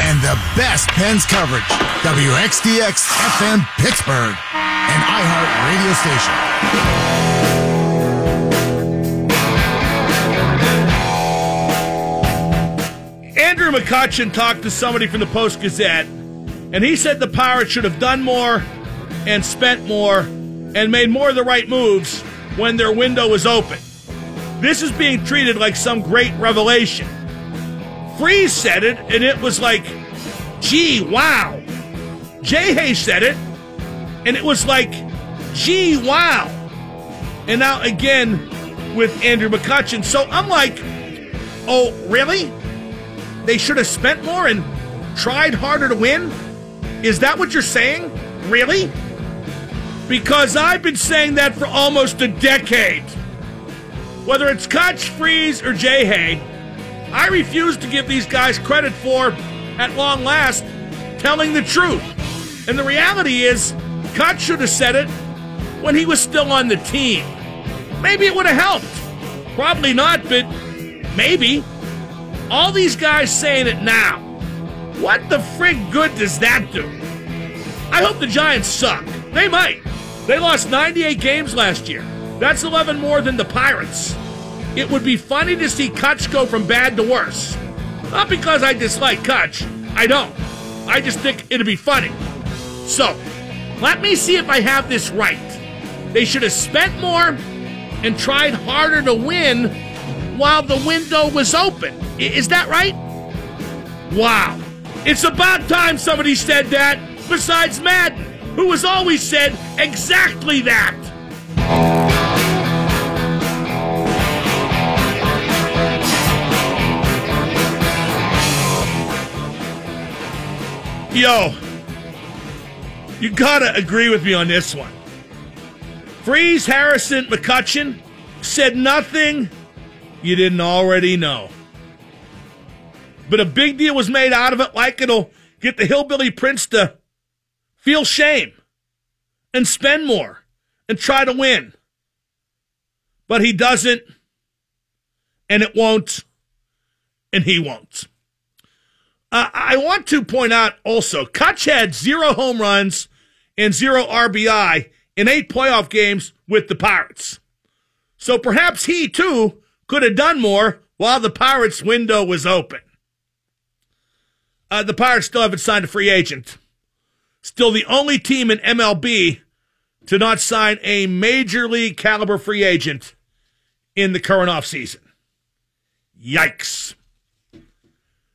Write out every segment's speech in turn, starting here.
and the best Pens coverage. WXDX FM Pittsburgh, an iHeart radio station. Andrew McCutcheon talked to somebody from the Post Gazette, and he said the Pirates should have done more and spent more and made more of the right moves when their window was open. This is being treated like some great revelation. Freese said it, and it was like, gee, wow. Jay Hay said it, and it was like, gee, wow. And now again with Andrew McCutcheon. So I'm like, oh, really? They should have spent more and tried harder to win? Is that what you're saying? Really? Because I've been saying that for almost a decade. Whether it's Cutch, Freese or Jay Hay, I refuse to give these guys credit for, at long last, telling the truth. And the reality is, Cutch should have said it when he was still on the team. Maybe it would have helped. Probably not, but maybe. All these guys saying it now. What the frig good does that do? I hope the Giants suck. They might. They lost 98 games last year. That's 11 more than the Pirates. It would be funny to see Cutch go from bad to worse. Not because I dislike Cutch. I don't. I just think it'd be funny. So, let me see if I have this right. They should have spent more and tried harder to win while the window was open. Is that right? Wow. It's about time somebody said that, besides Madden, who has always said exactly that. Yo, you gotta agree with me on this one. Freese, Harrison, McCutcheon said nothing you didn't already know. But a big deal was made out of it, like it'll get the hillbilly prince to feel shame and spend more and try to win. But he doesn't, and it won't, and he won't. Uh, I want to point out also, Cutch had zero home runs and zero RBI in eight playoff games with the Pirates. So perhaps he too could have done more while the Pirates' window was open. Uh, the Pirates still haven't signed a free agent. Still the only team in MLB to not sign a major league caliber free agent in the current offseason. Yikes.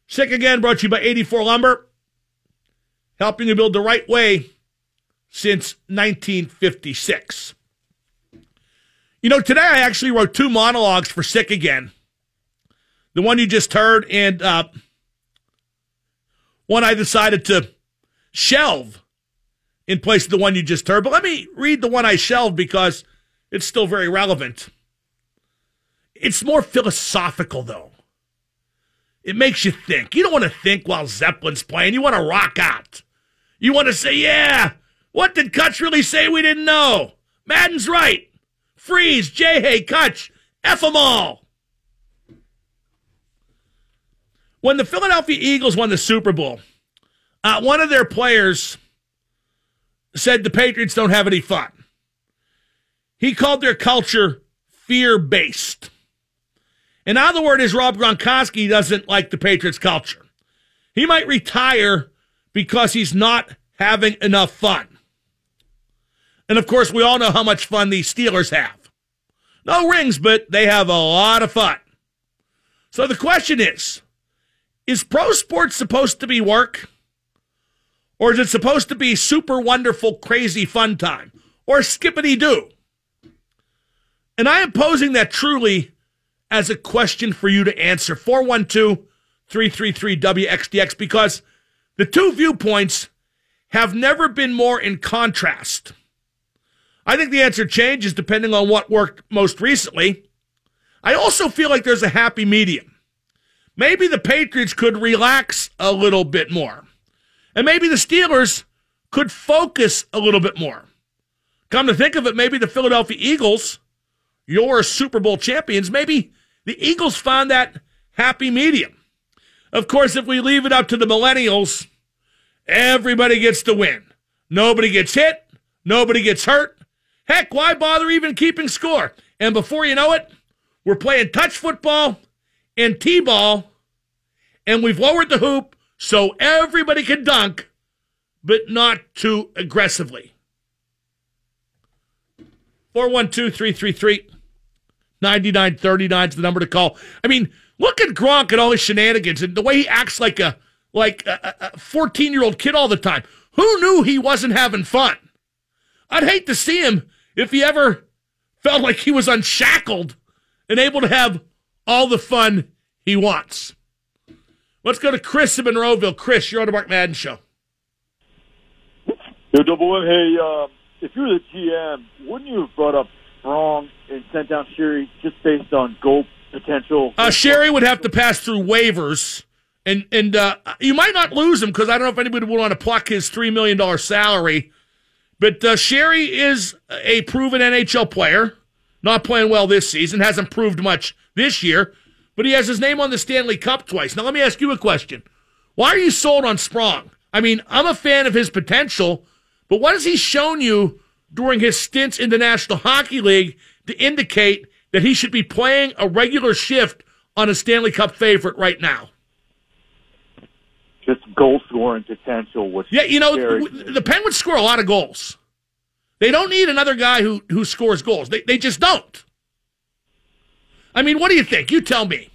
Sick again brought to you by 84 Lumber, helping you build the right way since 1956. You know, today I actually wrote two monologues for Sick Again. The one you just heard, and uh, one I decided to shelve in place of the one you just heard. But let me read the one I shelved because it's still very relevant. It's more philosophical, though. It makes you think. You don't want to think while Zeppelin's playing. You want to rock out. You want to say, yeah, what did Cutch really say we didn't know? Madden's right. Freese, Jay Hay, Cutch, F them all. When the Philadelphia Eagles won the Super Bowl, uh, one of their players said the Patriots don't have any fun. He called their culture fear based. And other words, is Rob Gronkowski doesn't like the Patriots culture. He might retire because he's not having enough fun. And of course, we all know how much fun these Steelers have. No rings, but they have a lot of fun. So the question is Is pro sports supposed to be work? Or is it supposed to be super wonderful, crazy fun time? Or skippity doo? And I am posing that truly as a question for you to answer 412 333 WXDX because the two viewpoints have never been more in contrast. I think the answer changes depending on what worked most recently. I also feel like there's a happy medium. Maybe the Patriots could relax a little bit more. And maybe the Steelers could focus a little bit more. Come to think of it, maybe the Philadelphia Eagles, your Super Bowl champions, maybe the Eagles found that happy medium. Of course, if we leave it up to the millennials, everybody gets to win. Nobody gets hit. Nobody gets hurt. Heck, why bother even keeping score? And before you know it, we're playing touch football and T ball, and we've lowered the hoop so everybody can dunk, but not too aggressively. 412 333 9939 is the number to call. I mean, look at Gronk and all his shenanigans and the way he acts like a like a 14 year old kid all the time. Who knew he wasn't having fun? I'd hate to see him if he ever felt like he was unshackled and able to have all the fun he wants. Let's go to Chris in Monroeville. Chris, you're on the Mark Madden Show. Yo, Double M, hey, uh, if you were the GM, wouldn't you have brought up Sprong and sent down Sheary just based on goal potential? Uh, Sheary would have to pass through waivers, and and uh, you might not lose him because I don't know if anybody would want to pluck his $3 million salary. But uh, Sheary is a proven NHL player, not playing well this season, hasn't proved much this year, but he has his name on the Stanley Cup twice. Now, let me ask you a question. Why are you sold on Sprong? I mean, I'm a fan of his potential, but what has he shown you during his stints in the National Hockey League to indicate that he should be playing a regular shift on a Stanley Cup favorite right now? Just goal scoring potential. Which yeah, you know, the Penguins score a lot of goals. They don't need another guy who, who scores goals. They, they just don't. I mean, what do you think? You tell me.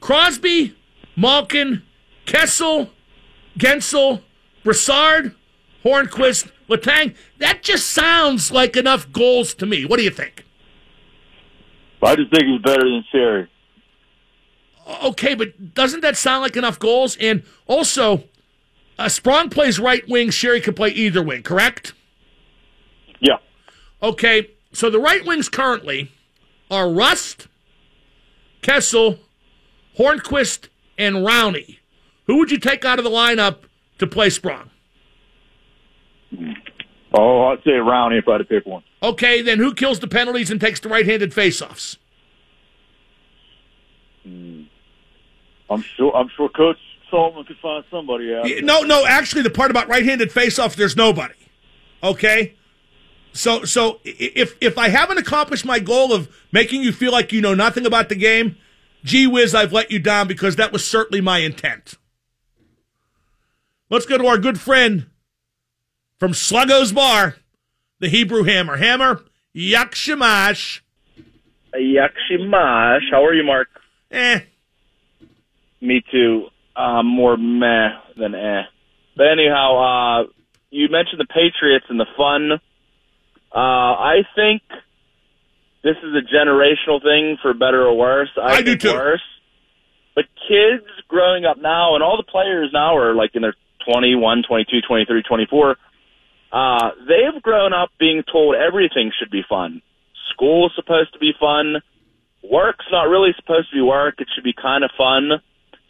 Crosby, Malkin, Kessel, Guentzel, Brassard, Hornqvist, Letang. That just sounds like enough goals to me. What do you think? I just think he's better than Sheary. Okay, but doesn't that sound like enough goals? And also, uh, Sprong plays right wing. Sheary can play either wing, correct? Yeah. Okay, so the right wings currently are Rust, Kessel, Hornqvist, and Rowney. Who would you take out of the lineup to play Sprong? Oh, I'd say Rowney if I had to pick one. Okay, then who kills the penalties and takes the right-handed faceoffs? Hmm. I'm sure. I'm sure Coach Sullivan could find somebody out. No, no. Actually, the part about right-handed faceoffs, there's nobody. Okay. So, so if if I haven't accomplished my goal of making you feel like you know nothing about the game, gee whiz, I've let you down because that was certainly my intent. Let's go to our good friend from Sluggo's Bar, the Hebrew Hammer. Hammer, Yakshamash. Yakshamash. How are you, Mark? Eh. Me too. Uh, more meh than eh. But anyhow, uh, you mentioned the Patriots and the fun. Uh, I think this is a generational thing, for better or worse. I, I do too. Worse. But kids growing up now, and all the players now are like in their 21, 22, 23, 24. Uh, they've grown up being told everything should be fun. School is supposed to be fun. Work's not really supposed to be work. It should be kind of fun.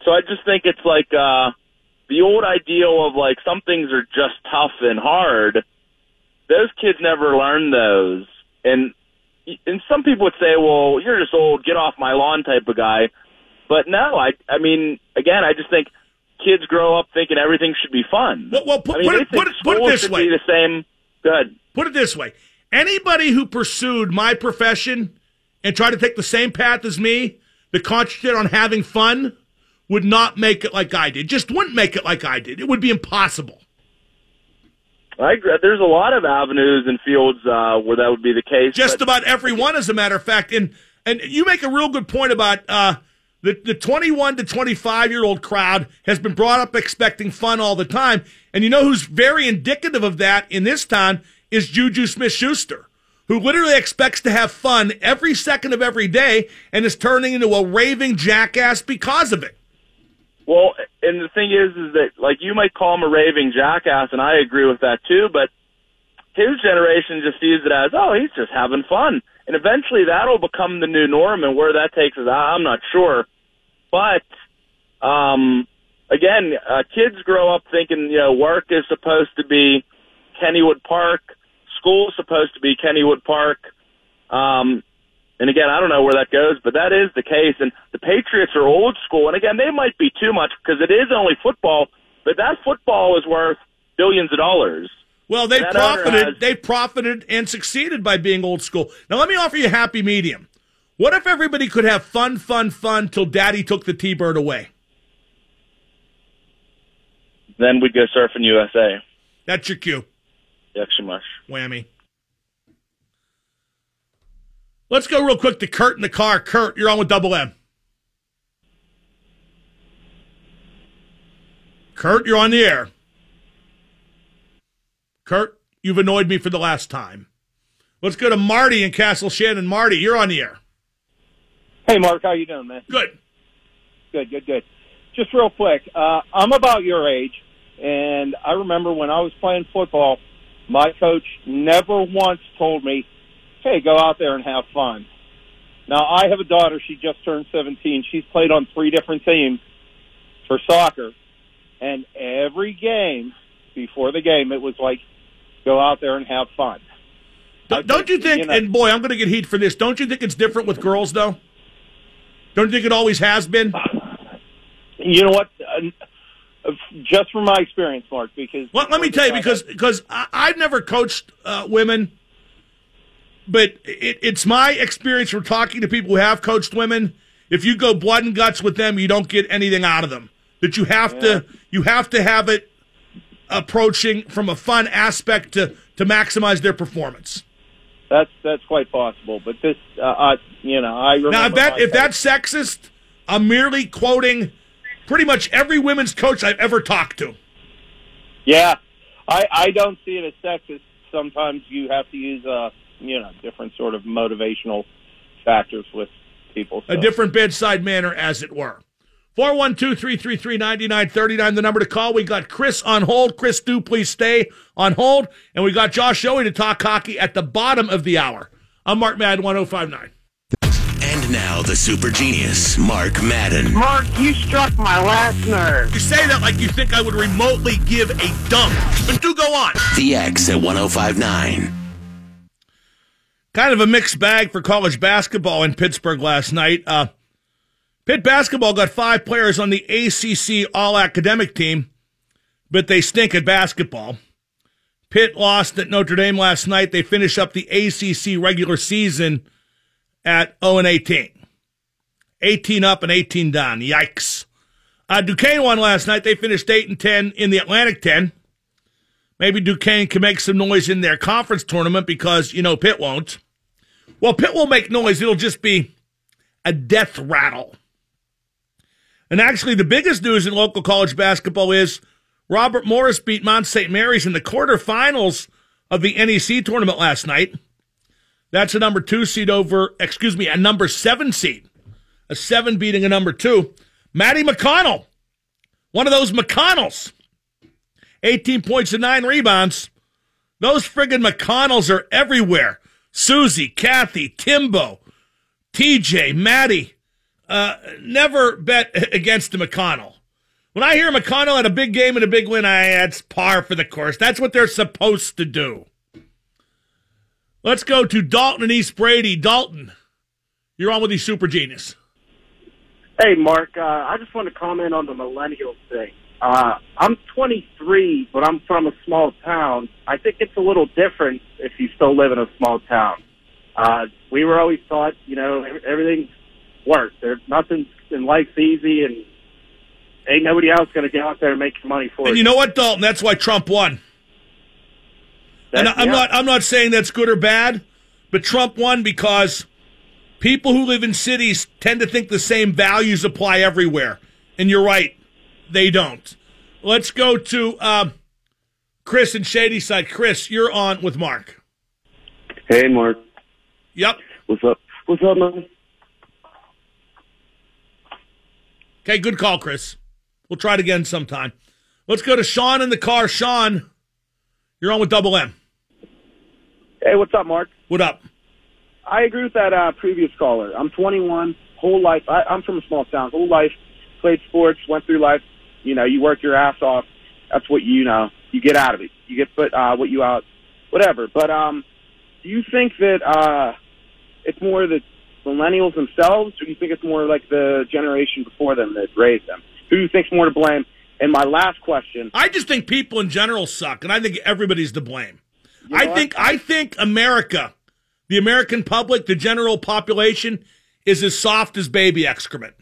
So I just think it's like uh, the old ideal of like some things are just tough and hard. Those kids never learn those, and and some people would say, "Well, you're just old. Get off my lawn," type of guy. But no, I I mean, again, I just think kids grow up thinking everything should be fun. Well, well put, I mean, put, it, put, it, put it this way: the same. Good. Put it this way: anybody who pursued my profession and tried to take the same path as me, that concentrated on having fun, would not make it like I did. Just wouldn't make it like I did. It would be impossible. I agree. There's a lot of avenues and fields uh, where that would be the case. Just but- about every one, as a matter of fact. And and you make a real good point about uh, the the 21 to 25 year old crowd has been brought up expecting fun all the time. And you know who's very indicative of that in this town is Juju Smith Schuster, who literally expects to have fun every second of every day and is turning into a raving jackass because of it. Well, and the thing is, is that like you might call him a raving jackass, and I agree with that too. But his generation just sees it as, oh, he's just having fun, and eventually that'll become the new norm. And where that takes us, I'm not sure. But um, again, uh, kids grow up thinking, you know, work is supposed to be Kennywood Park, school is supposed to be Kennywood Park, um, And again, I don't know where that goes, but that is the case. And the Patriots are old school. And again, they might be too much because it is only football, but that football is worth billions of dollars. Well, they That profited. has- They profited and succeeded by being old school. Now, let me offer you a happy medium. What if everybody could have fun, fun, fun till Daddy took the T-bird away? Then we'd go surfing USA. That's your cue. Extra much. Whammy. Let's go real quick to Kurt in the car. Kurt, you're on with Double M. Kurt, you're on the air. Kurt, you've annoyed me for the last time. Let's go to Marty in Castle Shannon. Marty, you're on the air. Hey, Mark, how you doing, man? Good. Good, good, good. Just real quick, uh, I'm about your age, and I remember when I was playing football, my coach never once told me, "Hey, go out there and have fun." Now, I have a daughter; she just turned 17. She's played on three different teams for soccer, and every game before the game, it was like, "Go out there and have fun." Don't, don't you think, You know- and boy, I'm going to get heat for this. Don't you think it's different with girls, though? Don't you think it always has been? You know what? Uh, just from my experience, Mark, because Well, let me tell you because because I've never coached uh, women, but it, it's my experience from talking to people who have coached women. If you go blood and guts with them, you don't get anything out of them. That you have to you have to have it approaching from a fun aspect to to maximize their performance. That's that's quite possible, but this, uh, I, you know, I remember. Now, if that if that's sexist, I'm merely quoting pretty much every women's coach I've ever talked to. yeah, I I don't see it as sexist. Sometimes you have to use, uh, you know, different sort of motivational factors with people. a different bedside manner, as it were. 412 333 9939, the number to call. We got Chris on hold. Chris, do please stay on hold. And we got Josh Yohe to talk hockey at the bottom of the hour. I'm Mark Madden, 1059. And now the super genius, Mark Madden. Mark, you struck my last nerve. You say that like you think I would remotely give a dump. But do go on. The X at 1059. Kind of a mixed bag for college basketball in Pittsburgh last night. Uh, Pitt basketball got five players on the ACC All Academic team, but they stink at basketball. Pitt lost at Notre Dame last night. They finish up the ACC regular season at 0 and 18. 18 up and 18 down. Yikes. Uh, Duquesne won last night. They finished 8 and 10 in the Atlantic 10. Maybe Duquesne can make some noise in their conference tournament because, you know, Pitt won't. Well, Pitt will make noise. It'll just be a death rattle. And actually, the biggest news in local college basketball is Robert Morris beat Mount St. Mary's in the quarterfinals of the NEC tournament last night. That's a number two seed over, excuse me, a number seven seed. A seven beating a number two. Matty McConnell, one of those McConnells. 18 points and nine rebounds. Those friggin' McConnells are everywhere. Susie, Kathy, Timbo, TJ, Maddie. Uh, never bet against McConnell. When I hear McConnell had a big game and a big win, I that's par for the course. That's what they're supposed to do. Let's go to Dalton and East Brady. Dalton, you're on with the Super Genius. Hey, Mark, uh, I just want to comment on the millennial thing. Uh, I'm 23, but I'm from a small town. I think it's a little different if you still live in a small town. Uh, we were always taught, you know, ev- everything works. There's nothing in life's easy, and ain't nobody else going to get out there and make your money for And you know what, Dalton? That's why Trump won. And That- I'm yeah. not I'm not saying that's good or bad, but Trump won because people who live in cities tend to think the same values apply everywhere. And you're right, they don't. Let's go to um, Chris in Shady Side. Chris, you're on with Mark. Hey, Mark. Yep. What's up? What's up, man? Okay, good call, Chris. We'll try it again sometime. Let's go to Sean in the car. Sean, you're on with Double M. Hey, what's up, Mark? What up? I agree with that uh, previous caller. I'm 21, whole life. I, I'm from a small town. Whole life, played sports, went through life. You know, you work your ass off. That's what you know. You get out of it. You get put uh, what you out, whatever. But um, do you think that uh, it's more the millennials themselves, or do you think it's more like the generation before them that raised them? Who do you think's more to blame? And my last question. I just think people in general suck, and I think everybody's to blame. You I know think I think America, the American public, the general population, is as soft as baby excrement.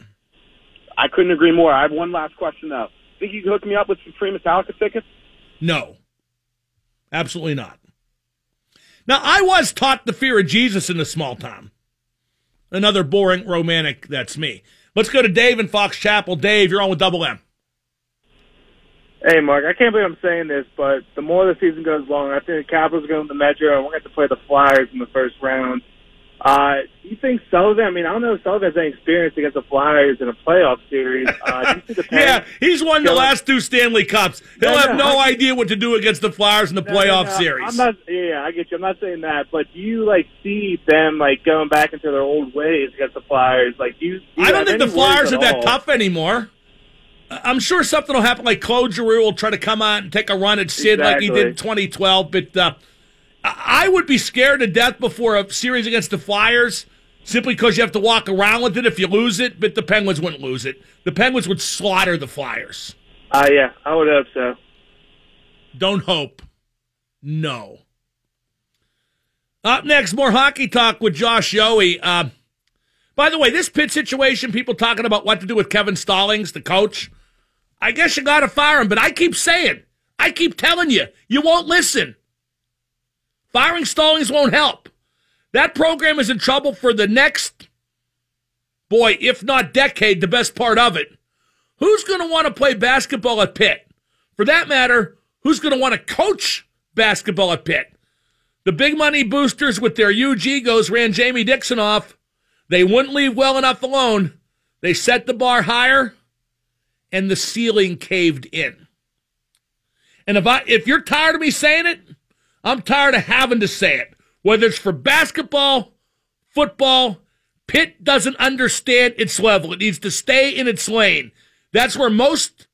I couldn't agree more. I have one last question though. Think you can hook me up with some free Metallica tickets? No, absolutely not. Now, I was taught the fear of Jesus in a small town. Another boring romantic, that's me. Let's go to Dave in Fox Chapel. Dave, you're on with Double M. Hey, Mark, I can't believe I'm saying this, but the more the season goes along, I think the Capitals are going to the Metro, and we're going to play the Flyers in the first round. Uh, do you think Sullivan? I mean, I don't know if Sullivan has any experience against the Flyers in a playoff series. Uh, do you see the Yeah, he's won the last two Stanley Cups. He'll No, have no, no I- idea what to do against the Flyers in the No, playoff series. I'm not. Yeah, I get you. I'm not saying that, but do you like see them like going back into their old ways against the Flyers? Like, do you? do you I don't think the Flyers are that all? tough anymore. I'm sure something will happen, like Claude Giroux will try to come out and take a run at Sid like he did in 2012. But uh, I would be scared to death before a series against the Flyers simply because you have to walk around with it if you lose it. But the Penguins wouldn't lose it. The Penguins would slaughter the Flyers. Uh, yeah, I would hope so. Don't hope. No. Up next, more hockey talk with Josh Yohe. Uh, by the way, this pit situation, people talking about what to do with Kevin Stallings, the coach. I guess you got to fire him, but I keep saying, I keep telling you, you won't listen. Firing Stallings won't help. That program is in trouble for the next, boy, if not decade, the best part of it. Who's going to want to play basketball at Pitt? For that matter, who's going to want to coach basketball at Pitt? The big money boosters with their huge egos ran Jamie Dixon off. They wouldn't leave well enough alone. They set the bar higher, and the ceiling caved in. And if I if you're tired of me saying it, I'm tired of having to say it. Whether it's for basketball, football, Pitt doesn't understand its level. It needs to stay in its lane. That's where most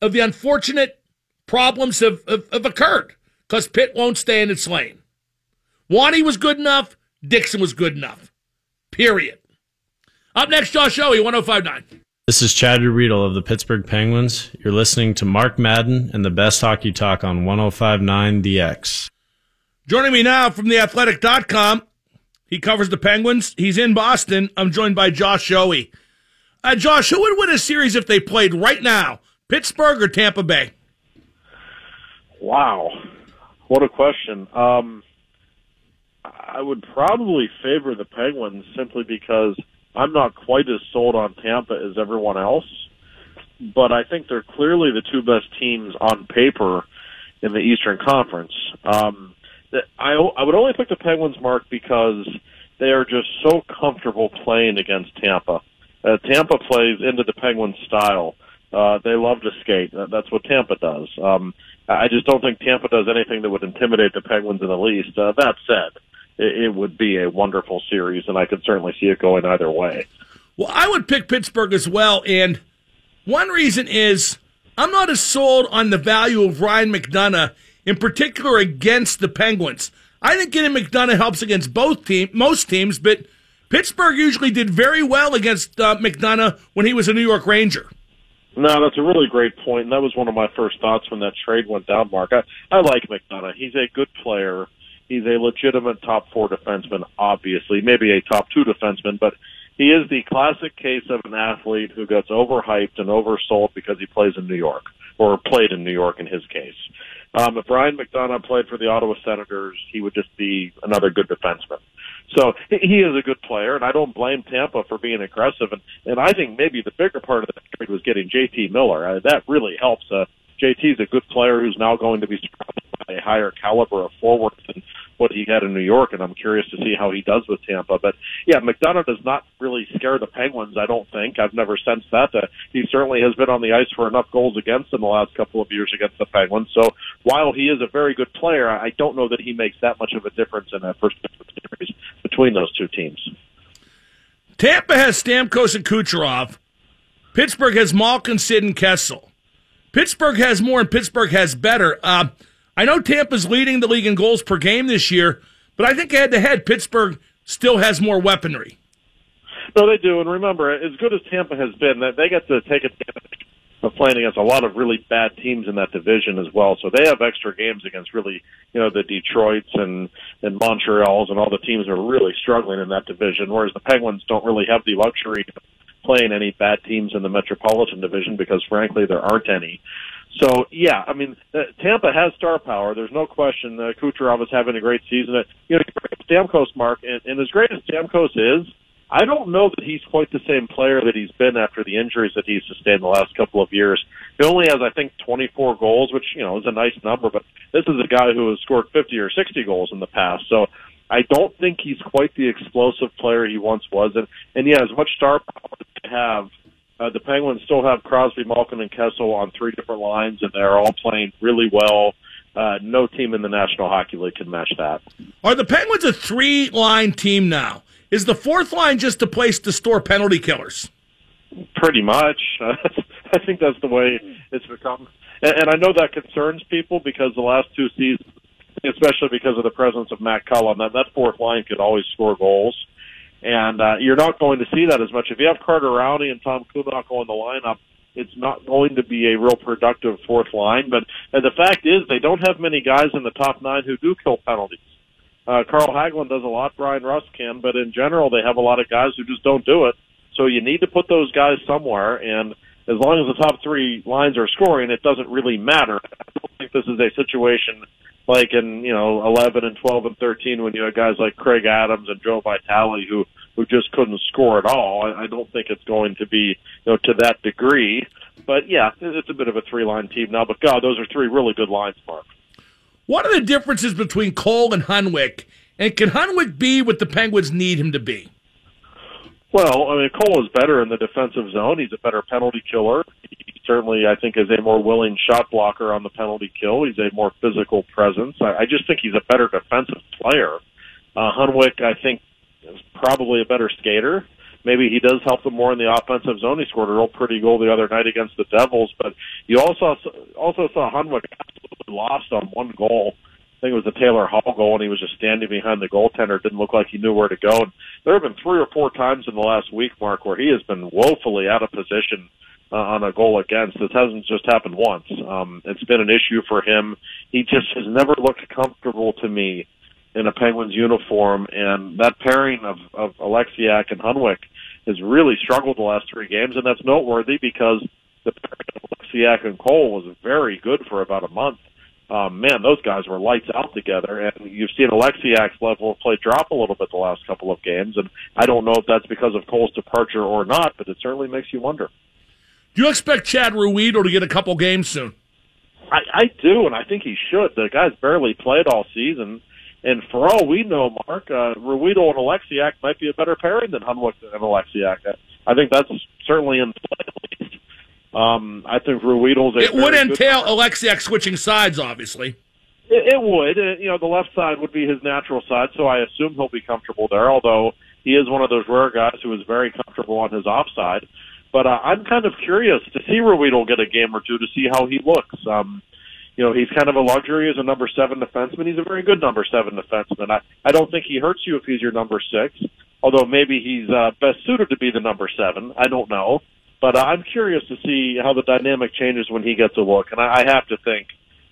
of the unfortunate problems have, have, have occurred because Pitt won't stay in its lane. Wani was good enough. Dixon was good enough. Period. Up next, Josh Yohe, 1059. This is Chad Ruhwedel of the Pittsburgh Penguins. You're listening to Mark Madden and the best hockey talk on 1059 DX. Joining me now from theathletic.com, he covers the Penguins. He's in Boston. I'm joined by Josh Yohe. Uh, Josh, who would win a series if they played right now? Pittsburgh or Tampa Bay? Wow, what a question. Um, I would probably favor the Penguins simply because I'm not quite as sold on Tampa as everyone else, but I think they're clearly the two best teams on paper in the Eastern Conference. Um, I I would only pick the Penguins, Mark, because they are just so comfortable playing against Tampa. Uh, Tampa plays into the Penguins' style. Uh, they love to skate. That's what Tampa does. Um, I just don't think Tampa does anything that would intimidate the Penguins in the least. Uh, that said, it, it would be a wonderful series, and I could certainly see it going either way. Well, I would pick Pittsburgh as well. And one reason is I'm not as sold on the value of Ryan McDonagh, in particular against the Penguins. I think getting McDonagh helps against both team, most teams, but Pittsburgh usually did very well against uh, McDonagh when he was a New York Ranger. No, that's a really great point, and that was one of my first thoughts when that trade went down, Mark. I, I like McDonagh. He's a good player. He's a legitimate top four defenseman, obviously, maybe a top two defenseman, but he is the classic case of an athlete who gets overhyped and oversold because he plays in New York, or played in New York in his case. Um, if Brian McDonagh played for the Ottawa Senators, he would just be another good defenseman. So he is a good player, and I don't blame Tampa for being aggressive. And, and I think maybe the bigger part of the trade was getting JT Miller. Uh, that really helps. Uh, JT's a good player who's now going to be surrounded by a higher caliber of forward than what he had in New York, and I'm curious to see how he does with Tampa. But yeah, McDonagh does not really scare the Penguins. I don't think I've never sensed that. Uh, he certainly has been on the ice for enough goals against in the last couple of years against the Penguins. So while he is a very good player, I don't know that he makes that much of a difference in that first series between those two teams. Tampa has Stamkos and Kucherov. Pittsburgh has Malkin, Sid, and Kessel. Pittsburgh has more, and Pittsburgh has better. Uh, I know Tampa's leading the league in goals per game this year, but I think head to head, Pittsburgh still has more weaponry. No, they do. And remember, as good as Tampa has been, they get to take advantage of playing against a lot of really bad teams in that division as well. So they have extra games against really, you know, the Detroits and and Montreal's and all the teams that are really struggling in that division. Whereas the Penguins don't really have the luxury playing any bad teams in the Metropolitan Division because, frankly, there aren't any. So yeah, I mean, uh, Tampa has star power. There's no question. Uh, Kucherov is having a great season. You know, Stamkos, Mark, and, and as great as Stamkos is, I don't know that he's quite the same player that he's been after the injuries that he's sustained the last couple of years. He only has, I think, 24 goals, which you know is a nice number, but this is a guy who has scored 50 or 60 goals in the past. So I don't think he's quite the explosive player he once was. And and yeah, as much star power have, uh, the Penguins still have Crosby, Malkin, and Kessel on three different lines, and they're all playing really well. Uh, no team in the National Hockey League can match that. Are the Penguins a three line team now? Is the fourth line just a place to store penalty killers? Pretty much. I think that's the way it's become. And, and I know that concerns people because the last two seasons, especially because of the presence of Matt Cullen, that, that fourth line could always score goals. And uh, you're not going to see that as much. If you have Carter Rowney and Tom Kuhnhackl in the lineup, it's not going to be a real productive fourth line. But uh, the fact is, they don't have many guys in the top nine who do kill penalties. Uh, Carl Hagelin does a lot. Bryan Rust can, but in general, they have a lot of guys who just don't do it. So you need to put those guys somewhere, and as long as the top three lines are scoring, it doesn't really matter. I don't think this is a situation like in you know 11 and 12 and 13 when you had guys like Craig Adams and Joe Vitale who who just couldn't score at all. I, I don't think it's going to be you know to that degree. But yeah, it's a bit of a three line team now. But God, those are three really good lines, Mark. What are the differences between Cole and Hunwick? And can Hunwick be what the Penguins need him to be? Well, I mean, Cole is better in the defensive zone. He's a better penalty killer. He certainly, I think, is a more willing shot blocker on the penalty kill. He's a more physical presence. I, I just think he's a better defensive player. Uh, Hunwick, I think, is probably a better skater. Maybe he does help them more in the offensive zone. He scored a real pretty goal the other night against the Devils, but you also also saw Hunwick absolutely lost on one goal. I think it was the Taylor Hall goal, and he was just standing behind the goaltender. Didn't look like he knew where to go. And there have been three or four times in the last week, Mark, where he has been woefully out of position uh, on a goal against. This hasn't just happened once. Um, it's been an issue for him. He just has never looked comfortable to me in a Penguins uniform, and that pairing of, of Oleksiak and Hunwick has really struggled the last three games, and that's noteworthy because the pairing of Oleksiak and Cole was very good for about a month. Um, man, those guys were lights out together, and you've seen Oleksiak's level of play drop a little bit the last couple of games, and I don't know if that's because of Cole's departure or not, but it certainly makes you wonder. Do you expect Chad Ruhwedel to get a couple games soon? I, I do, and I think he should. The guy's barely played all season. And for all we know, Mark, uh, Ruhwedel and Oleksiak might be a better pairing than Hunwick and Oleksiak. I think that's certainly in play at least. Um, I think Ruhwedel's a It would entail Oleksiak switching sides, obviously. It, it would. Uh, you know, the left side would be his natural side, so I assume he'll be comfortable there, although he is one of those rare guys who is very comfortable on his offside. But uh, I'm kind of curious to see Ruhwedel get a game or two to see how he looks. Um, you know, he's kind of a luxury as a number seven defenseman. He's a very good number seven defenseman. I, I don't think he hurts you if he's your number six, although maybe he's uh, best suited to be the number seven. I don't know. But uh, I'm curious to see how the dynamic changes when he gets a look. And I, I have to think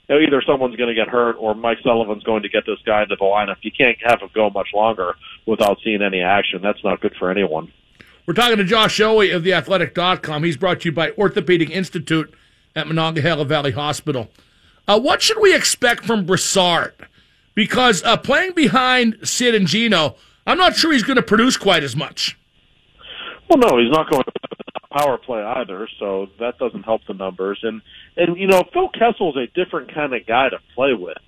you know, either someone's going to get hurt or Mike Sullivan's going to get this guy into the lineup. You can't have him go much longer without seeing any action. That's not good for anyone. We're talking to Josh Yohe of theathletic.com. He's brought to you by Orthopedic Institute at Monongahela Valley Hospital. Uh, what should we expect from Brassard? Because uh, playing behind Sid and Gino, I'm not sure he's going to produce quite as much. Well, no, he's not going to power play either, so that doesn't help the numbers. And and you know, Phil Kessel's a different kind of guy to play with.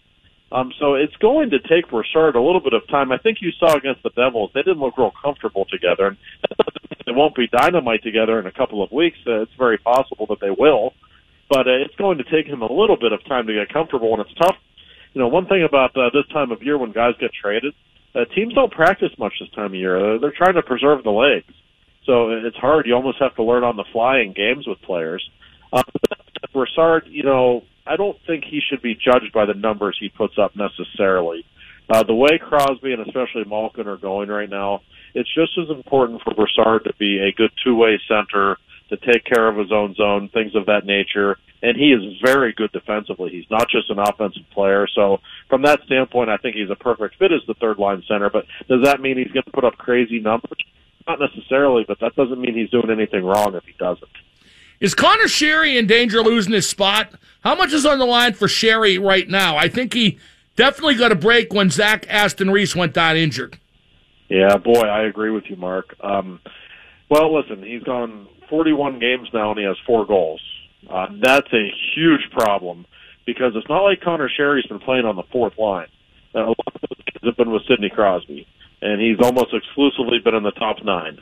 Um, so it's going to take Brassard a little bit of time. I think you saw against the Devils; they didn't look real comfortable together, and they won't be dynamite together in a couple of weeks. Uh, it's very possible that they will, but uh, it's going to take him a little bit of time to get comfortable, and it's tough. You know, one thing about uh, this time of year when guys get traded, uh, teams don't practice much this time of year. They're, they're trying to preserve the legs, so it's hard. You almost have to learn on the fly in games with players. Uh, Brassard, you know, I don't think he should be judged by the numbers he puts up necessarily. Uh, the way Crosby and especially Malkin are going right now, it's just as important for Brassard to be a good two-way center, to take care of his own zone, things of that nature. And he is very good defensively. He's not just an offensive player. So from that standpoint, I think he's a perfect fit as the third line center. But does that mean he's going to put up crazy numbers? Not necessarily, but that doesn't mean he's doing anything wrong if he doesn't. Is Conor Sheary in danger of losing his spot? How much is on the line for Sheary right now? I think he definitely got a break when Zach Aston Reese went down injured. Yeah, boy, I agree with you, Mark. Um, well, listen, he's gone 41 games now and he has four goals. Uh, that's a huge problem because it's not like Conor Sheary's been playing on the fourth line. Uh, a lot of those games have been with Sidney Crosby, and he's almost exclusively been in the top nine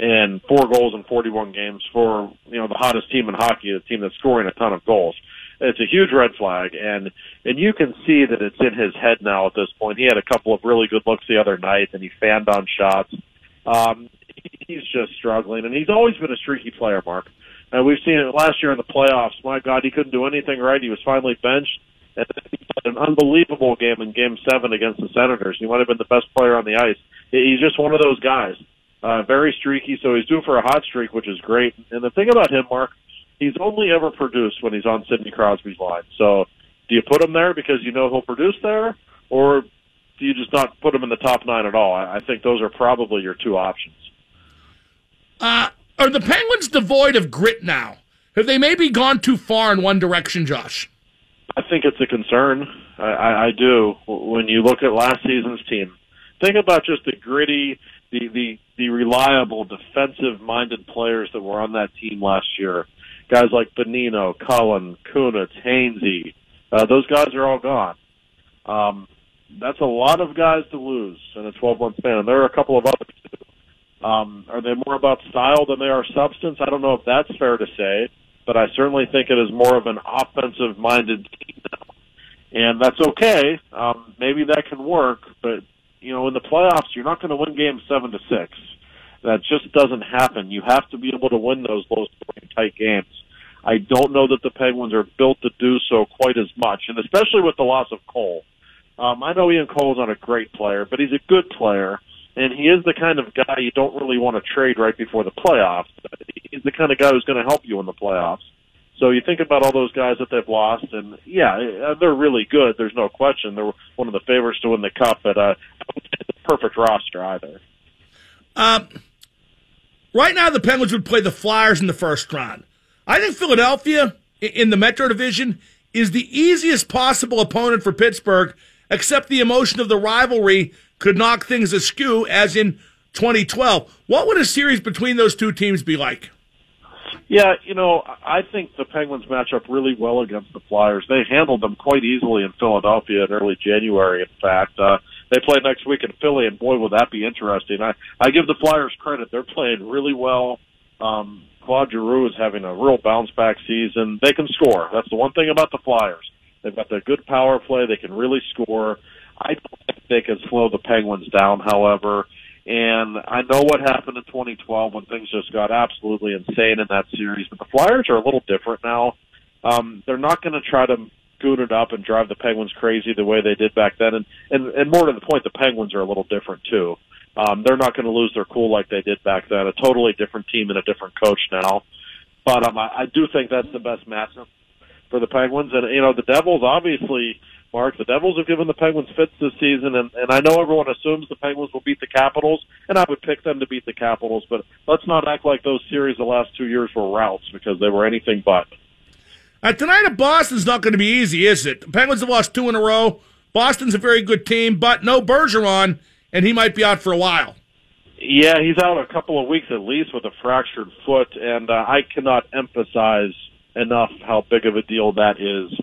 and four goals in 41 games for you know the hottest team in hockey, a team that's scoring a ton of goals. It's a huge red flag, and and you can see that it's in his head now at this point. He had a couple of really good looks the other night, and he fanned on shots. Um, he's just struggling, and he's always been a streaky player, Mark. And we've seen it last year in the playoffs. My God, he couldn't do anything right. He was finally benched, and he had an unbelievable game in Game Seven against the Senators. He might have been the best player on the ice. He's just one of those guys. Uh, very streaky, so he's due for a hot streak, which is great. And the thing about him, Mark, he's only ever produced when he's on Sidney Crosby's line. So, do you put him there because you know he'll produce there, or do you just not put him in the top nine at all? I think those are probably your two options. Uh, are the Penguins devoid of grit now? Have they maybe gone too far in one direction, Josh? I think it's a concern. I, I, I do. When you look at last season's team, think about just the gritty the the the reliable defensive minded players that were on that team last year. Guys like Bonino, Cullen, Kunitz, Hainsey, uh, those guys are all gone. Um, that's a lot of guys to lose in a 12 month span. And there are a couple of others. Too. Um, are they more about style than they are substance? I don't know if that's fair to say, but I certainly think it is more of an offensive minded team now. And that's okay. Um, maybe that can work, but you know, in the playoffs, you're not going to win games seven to six. That just doesn't happen. You have to be able to win those low scoring tight games. I don't know that the Penguins are built to do so quite as much, and especially with the loss of Cole. Um, I know Ian Cole's not a great player, but he's a good player, and he is the kind of guy you don't really want to trade right before the playoffs. He's the kind of guy who's going to help you in the playoffs. So you think about all those guys that they've lost, and yeah, they're really good. There's no question. They're one of the favorites to win the cup, but uh, the perfect roster either. Um, right now, the Penguins would play the Flyers in the first round. I think Philadelphia in the Metro Division is the easiest possible opponent for Pittsburgh, except the emotion of the rivalry could knock things askew, as in 2012. What would a series between those two teams be like? Yeah, you know, I think the Penguins match up really well against the Flyers. They handled them quite easily in Philadelphia in early January. In fact, uh, they play next week in Philly, and boy, would that be interesting. I I give the Flyers credit; they're playing really well. Um, Claude Giroux is having a real bounce back season. They can score. That's the one thing about the Flyers. They've got their good power play. They can really score. I think they can slow the Penguins down, however. And I know what happened in 2012 when things just got absolutely insane in that series. But the Flyers are a little different now. Um, they're not going to try to goon it up and drive the Penguins crazy the way they did back then. And and, and more to the point, the Penguins are a little different too. Um, they're not going to lose their cool like they did back then. A totally different team and a different coach now. But um, I, I do think that's the best matchup for the Penguins. And you know, the Devils obviously Mark. The Devils have given the Penguins fits this season, and, and I know everyone assumes the Penguins will beat the Capitals, and I would pick them to beat the Capitals, but let's not act like those series the last two years were routes because they were anything but. Uh, tonight at Boston's not going to be easy, is it? The Penguins have lost two in a row. Boston's a very good team, but no Bergeron, and he might be out for a while. Yeah, he's out a couple of weeks at least with a fractured foot, and uh, I cannot emphasize enough how big of a deal that is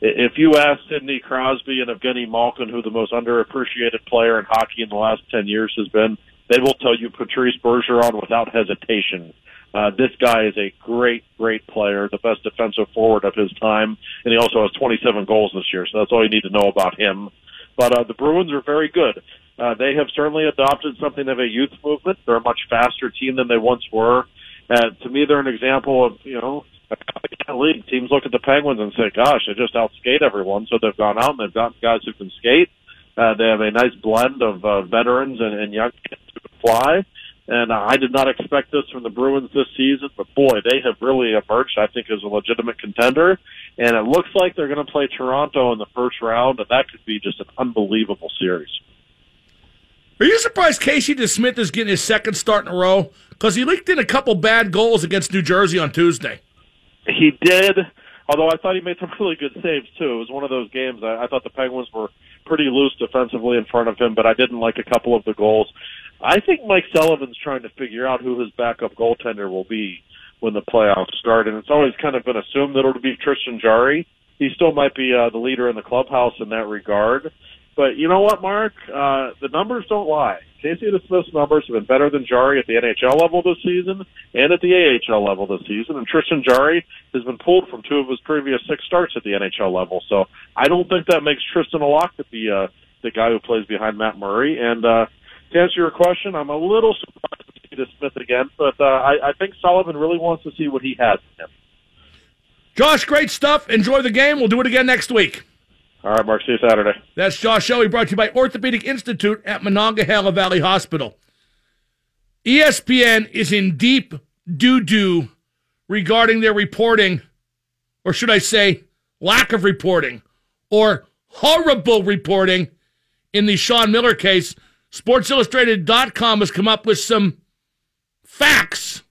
if you ask Sidney Crosby and Evgeny Malkin who the most underappreciated player in hockey in the last 10 years has been, they will tell you Patrice Bergeron without hesitation. Uh, this guy is a great, great player, the best defensive forward of his time, and he also has 27 goals this year, so that's all you need to know about him. But uh, the Bruins are very good. Uh, they have certainly adopted something of a youth movement. They're a much faster team than they once were. Uh, to me, they're an example of, you know, league teams look at the Penguins and say, "Gosh, they just outskate everyone." So they've gone out and they've gotten guys who can skate. Uh, they have a nice blend of uh, veterans and, and young kids who can fly. And I did not expect this from the Bruins this season, but boy, they have really emerged, I think, as a legitimate contender. And it looks like they're going to play Toronto in the first round, and that could be just an unbelievable series. Are you surprised Casey DeSmith is getting his second start in a row? Because he leaked in a couple bad goals against New Jersey on Tuesday. He did, although I thought he made some really good saves too. It was one of those games. I, I thought the Penguins were pretty loose defensively in front of him, but I didn't like a couple of the goals. I think Mike Sullivan's trying to figure out who his backup goaltender will be when the playoffs start, and it's always kind of been assumed that it'll be Tristan Jarry. He still might be uh, the leader in the clubhouse in that regard. But you know what, Mark? Uh, the numbers don't lie. Casey DeSmith's numbers have been better than Jarry at the NHL level this season and at the AHL level this season. And Tristan Jarry has been pulled from two of his previous six starts at the NHL level. So I don't think that makes Tristan a lock to be uh, the guy who plays behind Matt Murray. And uh, to answer your question, I'm a little surprised to see DeSmith again, but uh, I, I think Sullivan really wants to see what he has in him. Josh, great stuff. Enjoy the game. We'll do it again next week. All right, Mark. See you Saturday. That's Josh Shelley, brought to you by Orthopedic Institute at Monongahela Valley Hospital. ESPN is in deep doo doo regarding their reporting, or should I say, lack of reporting, or horrible reporting in the Sean Miller case. SportsIllustrated.com has come up with some facts.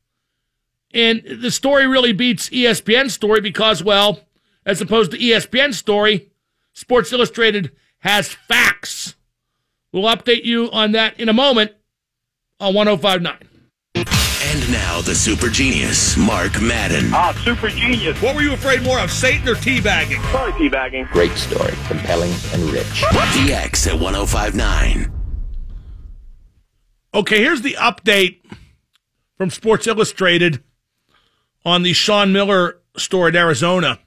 And the story really beats ESPN's story because, well, as opposed to ESPN's story, Sports Illustrated has facts. We'll update you on that in a moment on 1059. And now the super genius, Mark Madden. Ah, super genius. What were you afraid more of, Satan or teabagging? Probably teabagging. Great story, compelling and rich. DX at 1059. Okay, here's the update from Sports Illustrated on the Sean Miller story in Arizona.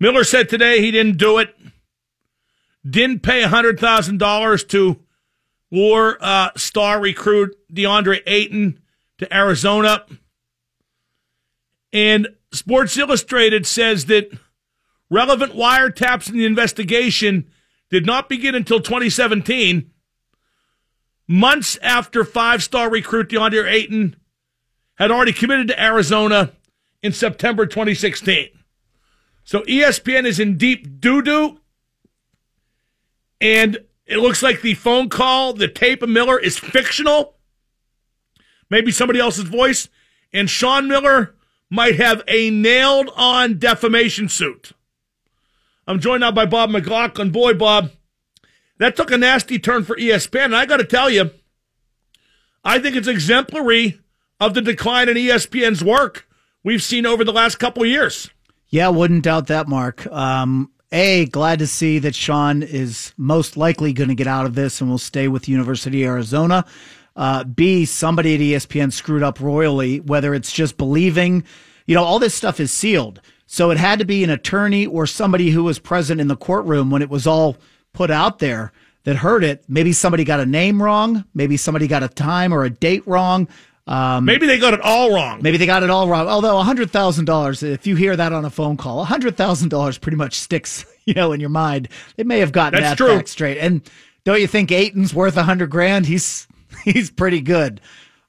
Miller said today he didn't do it, didn't pay $100,000 to war uh, star recruit DeAndre Ayton to Arizona. And Sports Illustrated says that relevant wiretaps in the investigation did not begin until 2017 months after five star recruit DeAndre Ayton had already committed to Arizona in September 2016. So ESPN is in deep doo doo. And it looks like the phone call, the tape of Miller is fictional. Maybe somebody else's voice. And Sean Miller might have a nailed on defamation suit. I'm joined now by Bob McLaughlin. Boy, Bob, that took a nasty turn for ESPN. And I got to tell you, I think it's exemplary of the decline in ESPN's work we've seen over the last couple years. Yeah, wouldn't doubt that, Mark. Um, a, glad to see that Sean is most likely going to get out of this and will stay with University of Arizona. Uh, B, somebody at ESPN screwed up royally, whether it's just believing, you know, all this stuff is sealed. So it had to be an attorney or somebody who was present in the courtroom when it was all put out there that heard it. Maybe somebody got a name wrong. Maybe somebody got a time or a date wrong. Um, maybe they got it all wrong. Maybe they got it all wrong. Although $100,000, if you hear that on a phone call, $100,000 pretty much sticks, you know, in your mind. They may have gotten That's that back straight. And don't you think Ayton's worth a 100 grand? He's he's pretty good.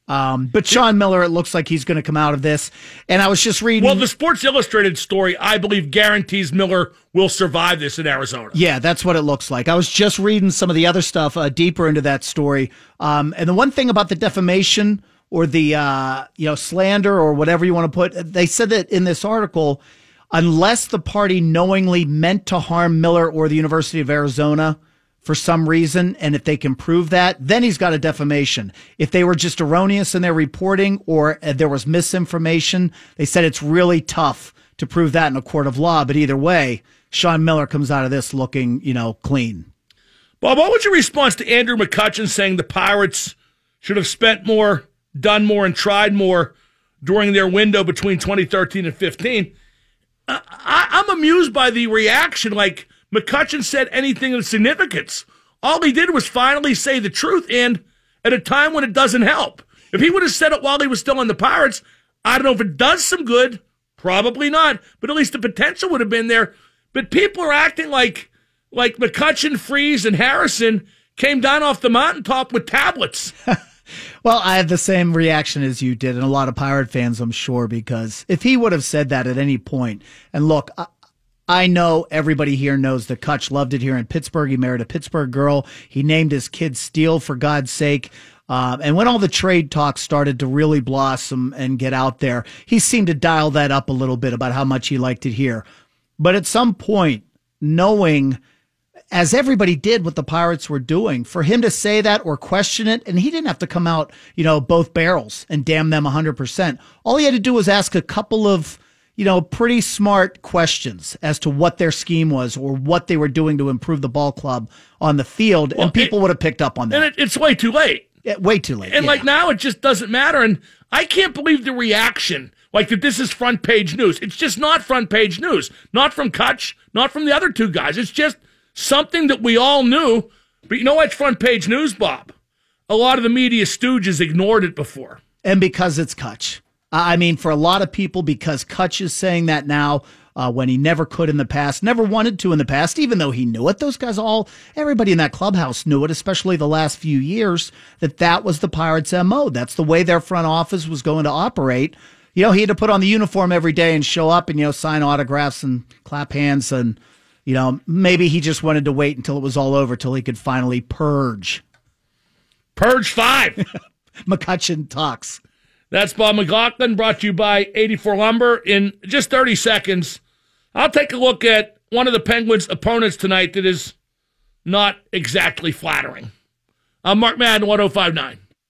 Um, but Sean Miller, it looks like he's going to come out of this. And I was just reading. Well, the Sports Illustrated story, I believe, guarantees Miller will survive this in Arizona. Yeah, that's what it looks like. I was just reading some of the other stuff uh, deeper into that story. Um, and the one thing about the defamation or the uh, you know slander or whatever you want to put, they said that in this article, unless the party knowingly meant to harm Miller or the University of Arizona for some reason, and if they can prove that, then he's got a defamation. If they were just erroneous in their reporting or uh, there was misinformation, they said it's really tough to prove that in a court of law. But either way, Sean Miller comes out of this looking, you know, clean. Bob, what was your response to Andrew McCutchen saying the Pirates should have spent more, done more, and tried more during their window between 2013 and 15? I, I'm amused by the reaction. Like, McCutchen said anything of significance. All he did was finally say the truth, and at a time when it doesn't help. If he would have said it while he was still on the Pirates, I don't know if it does some good. Probably not, but at least the potential would have been there. But people are acting like like McCutchen, Freese, and Harrison came down off the mountaintop with tablets. Well, I had the same reaction as you did, and a lot of Pirate fans, I'm sure, because if he would have said that at any point, and look, I, I know everybody here knows that Cutch loved it here in Pittsburgh. He married a Pittsburgh girl. He named his kid Steel, for God's sake. Um, and when all the trade talks started to really blossom and get out there, he seemed to dial that up a little bit about how much he liked it here. But at some point, knowing as everybody did what the Pirates were doing, for him to say that or question it, and he didn't have to come out, you know, both barrels and damn them 100%. All he had to do was ask a couple of, you know, pretty smart questions as to what their scheme was or what they were doing to improve the ball club on the field, Well, and people it- would have picked up on that. And it, it's way too late. Yeah, way too late. And yeah. like now, it just doesn't matter. And I can't believe the reaction. Like that, this is front page news. It's just not front page news. Not from Cutch, not from the other two guys. It's just something that we all knew. But you know what's front page news, Bob? A lot of the media stooges ignored it before. and because it's Cutch. I mean, for a lot of people, because Cutch is saying that now uh, when he never could in the past, never wanted to in the past, even though he knew it. Those guys all, everybody in that clubhouse knew it, especially the last few years, that that was the Pirates' MO. That's the way their front office was going to operate. You know, he had to put on the uniform every day and show up and, you know, sign autographs and clap hands. And, you know, maybe he just wanted to wait until it was all over till he could finally purge. Purge five. McCutchen talks. That's Bob McLaughlin, brought to you by 84 Lumber. In just 30 seconds, I'll take a look at one of the Penguins' opponents tonight that is not exactly flattering. I'm Mark Madden, 1059.